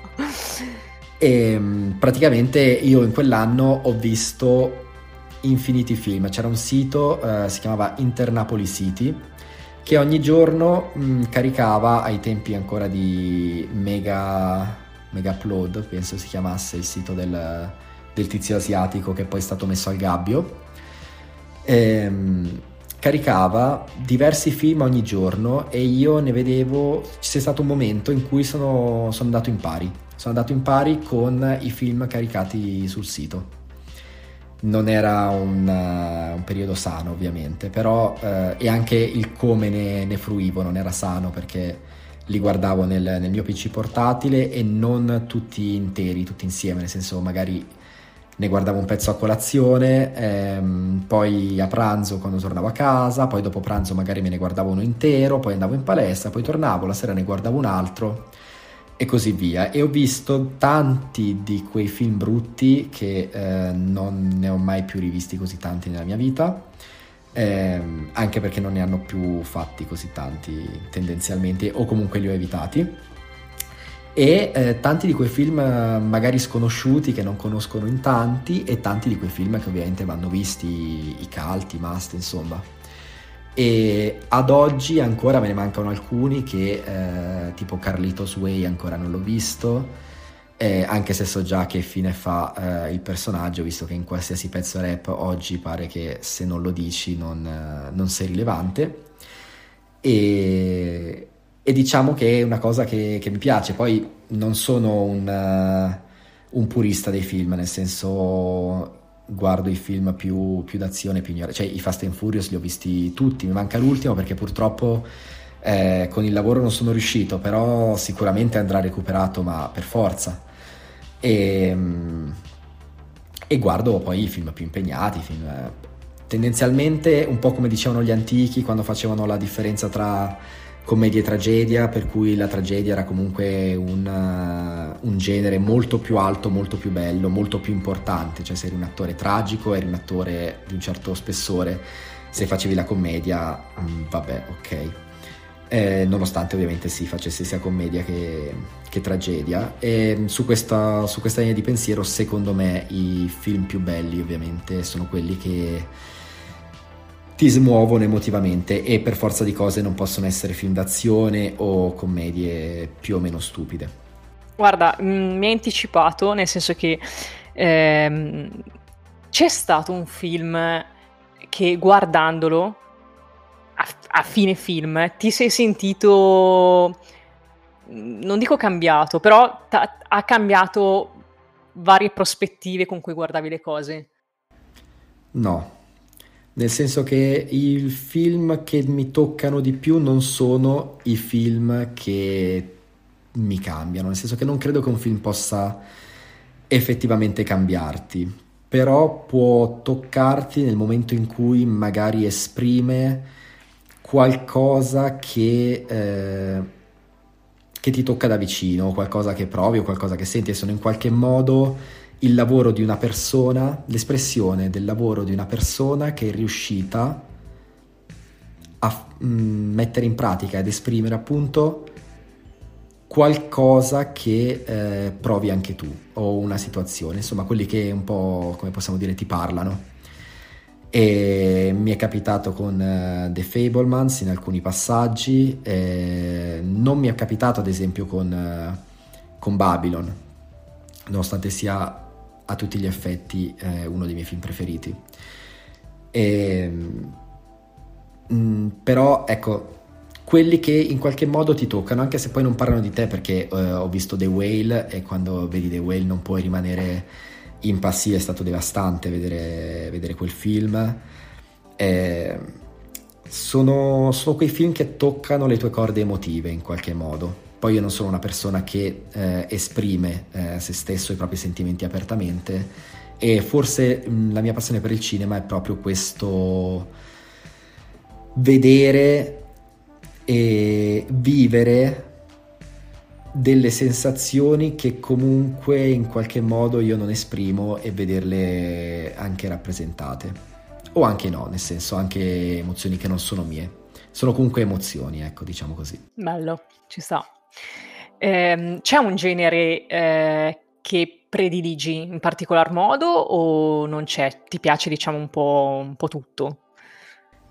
E praticamente io in quell'anno ho visto infiniti film. C'era un sito, eh, si chiamava Internapoli City, che ogni giorno mh, mm, caricava ai tempi ancora di Mega, Mega Upload, penso si chiamasse il sito del, del tizio asiatico che poi è stato messo al gabbio. Ehm, caricava diversi film ogni giorno e io ne vedevo, c'è stato un momento in cui sono, sono andato in pari, sono andato in pari con i film caricati sul sito non era un, uh, un, periodo sano ovviamente, però uh, e anche il come ne, ne, fruivo non era sano perché li guardavo nel, nel, mio PC portatile e non tutti interi, tutti insieme, nel senso magari ne guardavo un pezzo a colazione, ehm, poi a pranzo quando tornavo a casa, poi dopo pranzo magari me ne guardavo uno intero, poi andavo in palestra, poi tornavo, la sera ne guardavo un altro e così via. E ho visto tanti di quei film brutti che eh, non ne ho mai più rivisti così tanti nella mia vita. Eh, anche perché non ne hanno più fatti così tanti tendenzialmente o comunque li ho evitati e eh, tanti di quei film magari sconosciuti che non conoscono in tanti e tanti di quei film che ovviamente vanno visti i calti, i must insomma e ad oggi ancora me ne mancano alcuni che eh, tipo Carlitos Way ancora non l'ho visto. Eh, anche se so già che fine fa eh, il personaggio visto che in qualsiasi pezzo rap oggi pare che se non lo dici non, eh, non sei rilevante. E, e, diciamo che è una cosa che, che mi piace. Poi non sono un, uh, un purista dei film nel senso guardo i film più, più d'azione, più ignoranti. Cioè, i Fast and Furious li ho visti tutti, mi manca l'ultimo perché purtroppo eh, con il lavoro non sono riuscito, però sicuramente andrà recuperato, ma per forza. E, e guardo poi i film più impegnati, film, tendenzialmente un po' come dicevano gli antichi quando facevano la differenza tra commedia e tragedia, per cui la tragedia era comunque un, uh, un, genere molto più alto, molto più bello, molto più importante, cioè se eri un attore tragico, eri un attore di un certo spessore, se facevi la commedia, mh, vabbè, ok. Eh, nonostante ovviamente si facesse sia commedia che, che tragedia. E su questa, su questa linea di pensiero, secondo me, i film più belli ovviamente sono quelli che ti smuovono emotivamente e per forza di cose non possono essere film d'azione o commedie più o meno stupide. Guarda, mm, mi hai anticipato, nel senso che ehm, c'è stato un film che guardandolo a, a fine film ti sei sentito, non dico cambiato, però ha cambiato varie prospettive con cui guardavi le cose. No, nel senso che i film che mi toccano di più non sono i film che mi cambiano, nel senso che non credo che un film possa effettivamente cambiarti, però può toccarti nel momento in cui magari esprime qualcosa che, eh, che ti tocca da vicino, qualcosa che provi o qualcosa che senti e sono in qualche modo il lavoro di una persona, l'espressione del lavoro di una persona che è riuscita a mm, mettere in pratica ed esprimere appunto qualcosa che eh, provi anche tu o una situazione, insomma quelli che un po' come possiamo dire ti parlano. E mi è capitato con uh, The Fablemans in alcuni passaggi, eh, non mi è capitato ad esempio con, uh, con Babylon, nonostante sia a tutti gli effetti eh, uno dei miei film preferiti. E, mh, mm, però ecco, quelli che in qualche modo ti toccano, anche se poi non parlano di te, perché eh, ho visto The Whale e quando vedi The Whale non puoi rimanere impassibile, è stato devastante vedere, vedere quel film. Eh, sono, sono quei film che toccano le tue corde emotive in qualche modo. Poi io non sono una persona che eh, esprime eh, se stesso i propri sentimenti apertamente e forse mh, la mia passione per il cinema è proprio questo vedere e vivere delle sensazioni che comunque in qualche modo io non esprimo e vederle anche rappresentate o anche no, nel senso anche emozioni che non sono mie. Sono comunque emozioni, ecco, diciamo così. Bello, ci sta. Ehm, c'è un genere, ehm, che prediligi in particolar modo o non c'è? Ti piace diciamo un po' un po' tutto?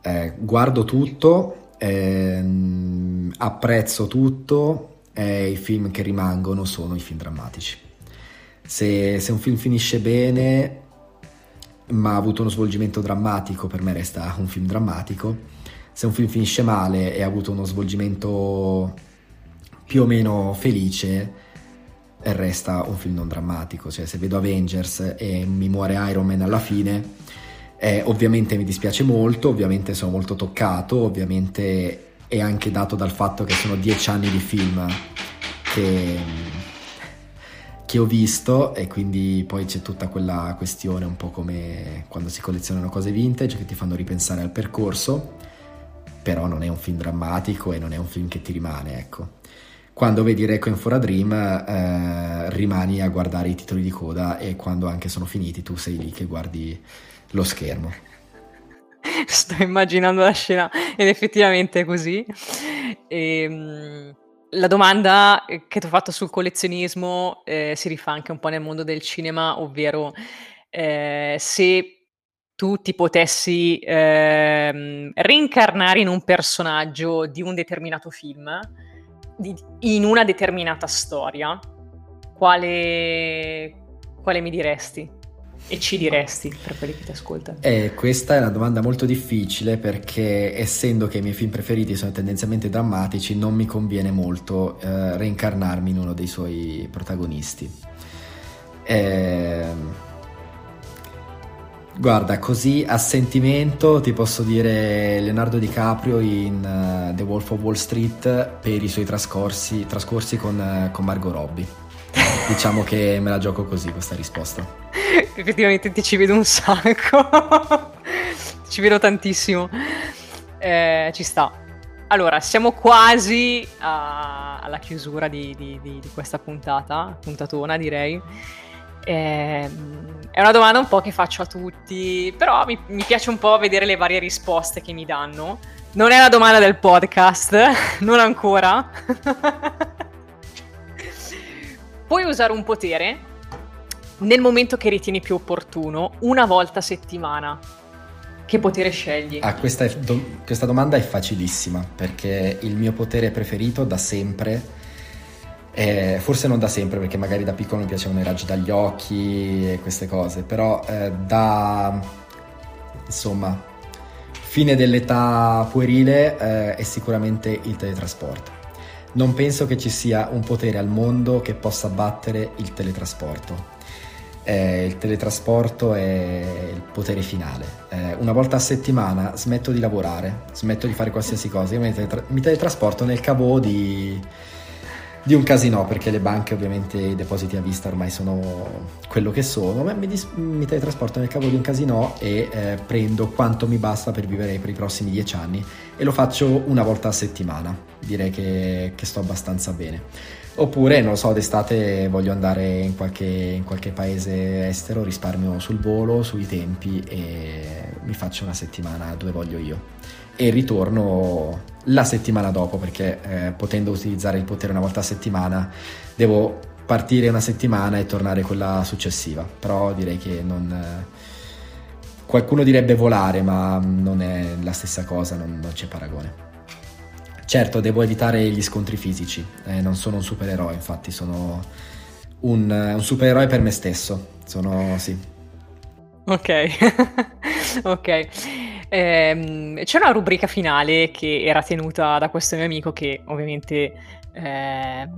Eh, guardo tutto, ehm, apprezzo tutto e i film che rimangono sono i film drammatici. Se, se un film finisce bene ma ha avuto uno svolgimento drammatico, per me resta un film drammatico. Se un film finisce male e ha avuto uno svolgimento più o meno felice resta un film non drammatico. Cioè, se vedo Avengers e mi muore Iron Man alla fine, eh, ovviamente mi dispiace molto, ovviamente sono molto toccato, ovviamente è anche dato dal fatto che sono dieci anni di film che, che ho visto e quindi poi c'è tutta quella questione un po' come quando si collezionano cose vintage che ti fanno ripensare al percorso, però non è un film drammatico e non è un film che ti rimane, ecco quando vedi Requiem for a Dream eh, rimani a guardare i titoli di coda e quando anche sono finiti tu sei lì che guardi lo schermo. Sto immaginando la scena ed effettivamente è così. E, ehm, la domanda che ti ho fatto sul collezionismo eh, si rifà anche un po' nel mondo del cinema, ovvero eh, se tu ti potessi eh, reincarnare in un personaggio di un determinato film, di, in una determinata storia, quale, quale mi diresti? E ci diresti per quelli che ti ascoltano? Eh, questa è una domanda molto difficile perché essendo che i miei film preferiti sono tendenzialmente drammatici non mi conviene molto eh, reincarnarmi in uno dei suoi protagonisti. Eh, Guarda, così a sentimento ti posso dire Leonardo DiCaprio in uh, The Wolf of Wall Street per i suoi trascorsi, trascorsi con, uh, con Margot Robbie. diciamo che me la gioco così questa risposta. Effettivamente ti ci vedo un sacco, ci vedo tantissimo. Eh, ci sta. Allora, siamo quasi a, alla chiusura di, di, di, di questa puntata, puntatona direi. Eh, è una domanda un po' che faccio a tutti, però mi, mi, piace un po' vedere le varie risposte che mi danno. Non è la domanda del podcast, non ancora. Puoi usare un potere nel momento che ritieni più opportuno, una volta a settimana. Che potere scegli? Ah, questa, do- questa domanda è facilissima perché il mio potere preferito da sempre eh, forse non da sempre, perché magari da piccolo mi piacevano i raggi dagli occhi e queste cose, però eh, da insomma fine dell'età puerile eh, è sicuramente il teletrasporto. Non penso che ci sia un potere al mondo che possa battere il teletrasporto. Eh, il teletrasporto è il potere finale. Eh, una volta a settimana smetto di lavorare, smetto di fare qualsiasi cosa. Io mi, teletra- mi teletrasporto nel cavo di di un casino perché le banche ovviamente i depositi a vista ormai sono quello che sono ma mi, dis- mi teletrasporto nel cavo di un casino e eh, prendo quanto mi basta per vivere per i prossimi dieci anni e lo faccio una volta a settimana. Direi che, che sto abbastanza bene. Oppure non lo so d'estate voglio andare in qualche, in qualche paese estero risparmio sul volo sui tempi e mi faccio una settimana dove voglio io. E ritorno la settimana dopo perché eh, potendo utilizzare il potere una volta a settimana devo partire una settimana e tornare quella successiva. Però direi che non eh, qualcuno direbbe volare ma non è la stessa cosa non, non c'è paragone. Certo devo evitare gli scontri fisici eh, non sono un supereroe infatti sono un, un supereroe per me stesso. Sono sì. Ok. Ok Ehm, c'è una rubrica finale che era tenuta da questo mio amico che ovviamente eh,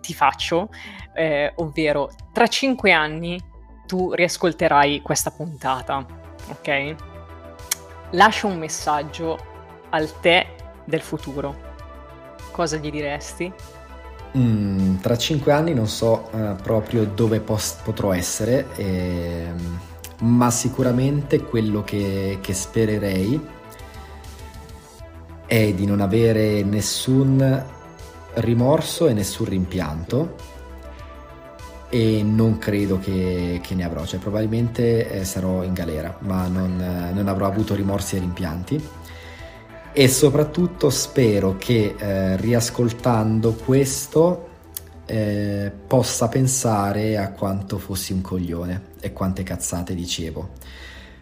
ti, faccio, eh, ovvero tra cinque anni tu riascolterai questa puntata, ok? Lascia un messaggio al te del futuro. Cosa gli diresti? Mm, tra cinque anni non so uh, proprio dove pos- potrò essere. E ehm, ma sicuramente quello che, che spererei è di non avere nessun rimorso e nessun rimpianto e non credo che, che ne avrò, cioè probabilmente eh, sarò in galera, ma non, eh, non, avrò avuto rimorsi e rimpianti. E soprattutto spero che eh, riascoltando questo eh, possa pensare a quanto fossi un coglione e quante cazzate dicevo.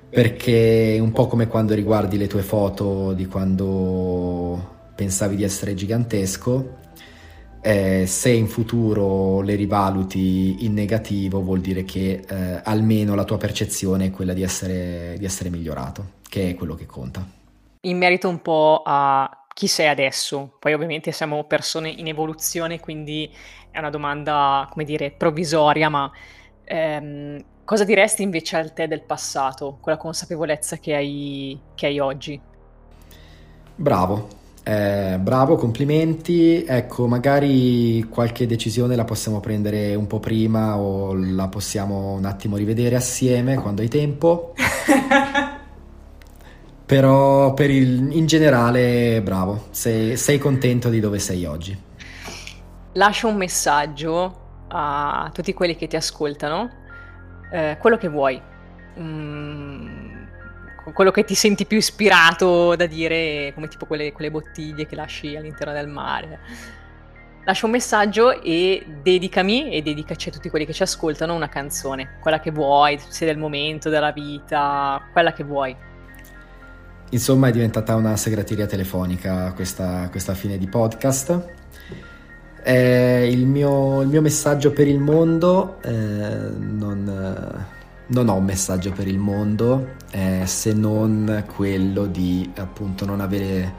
Perché è un po' come quando riguardi le tue foto di quando pensavi di essere gigantesco, eh, se in futuro le rivaluti in negativo vuol dire che eh, almeno la tua percezione è quella di essere, di essere migliorato, che è quello che conta. In merito un po' a chi sei adesso? Poi ovviamente siamo persone in evoluzione, quindi è una domanda, come dire, provvisoria, ma ehm, cosa diresti invece al te del passato, con la consapevolezza che hai, che hai oggi? Bravo, eh, bravo, complimenti. Ecco, magari qualche decisione la possiamo prendere un po' prima o la possiamo un attimo rivedere assieme quando hai tempo. Però per il, in generale, bravo, sei, sei contento di dove sei oggi. Lascia un messaggio a tutti quelli che ti ascoltano, eh, quello che vuoi, mm, quello che ti senti più ispirato da dire, come tipo quelle, quelle bottiglie che lasci all'interno del mare. Lascia un messaggio e dedicami e dedicaci a tutti quelli che ci ascoltano una canzone, quella che vuoi, se del momento, della vita, quella che vuoi. Insomma, è diventata una segreteria telefonica questa, questa fine di podcast. Eh, il, mio, il, mio, messaggio per il mondo, eh, non, non, ho un messaggio per il mondo eh, se non quello di appunto non avere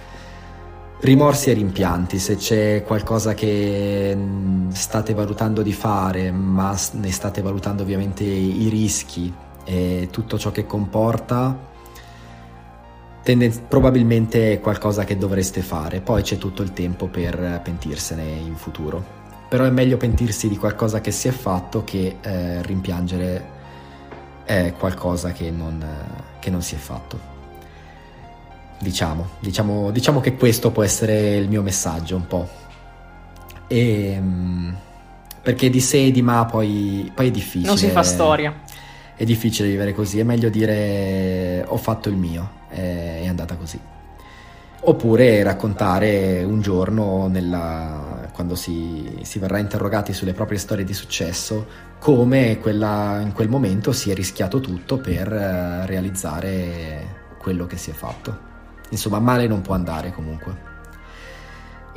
rimorsi e rimpianti. Se c'è qualcosa che mm, state valutando di fare, ma ne state valutando ovviamente i rischi e tutto ciò che comporta tenden- probabilmente è qualcosa che dovreste fare, poi c'è tutto il tempo per pentirsene in futuro. Però è meglio pentirsi di qualcosa che si è fatto che eh, rimpiangere eh, qualcosa che non, che non si è fatto. Diciamo, diciamo, diciamo che questo può essere il mio messaggio un po'. E, ehm, perché di sé e di ma poi, poi è difficile. Non si fa storia. È difficile vivere così, è meglio dire ho fatto il mio, è andata così. Oppure raccontare un giorno, nella, quando si, si, verrà interrogati sulle proprie storie di successo, come quella, in quel momento si è rischiato tutto per eh, realizzare quello che si è fatto. Insomma, male non può andare comunque.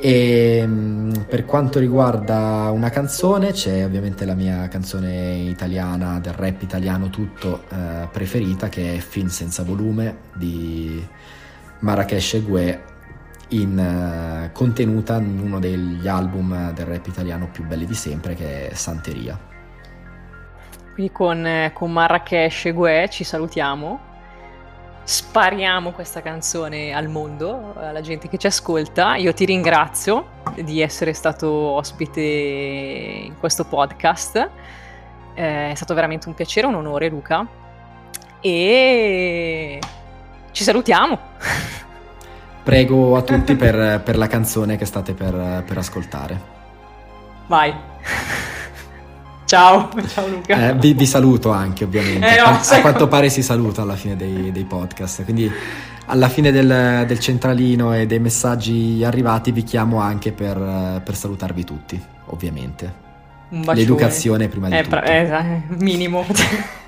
E mm, per quanto riguarda una canzone, c'è ovviamente la mia canzone italiana, del rap italiano tutto, eh, preferita, che è Fin senza volume di Marrakesh e Gue, in, uh, contenuta in uno degli album del rap italiano più belli di sempre, che è Santeria. Quindi con, eh, con Marrakesh e Gue ci salutiamo spariamo questa canzone al mondo, alla gente che ci ascolta. Io ti ringrazio di essere stato ospite in questo podcast. Eh, è stato veramente un piacere, un onore Luca. E ci salutiamo. Prego a tutti per, per la canzone che state per, per ascoltare. Vai. Ciao, ciao Luca. Eh, vi, vi, saluto anche ovviamente. Eh, no, a, a, quanto pare si saluta alla fine dei, dei podcast, quindi alla fine del, del, centralino e dei messaggi arrivati vi chiamo anche per, per salutarvi tutti, ovviamente. L'educazione prima di eh, tutto. Eh, minimo.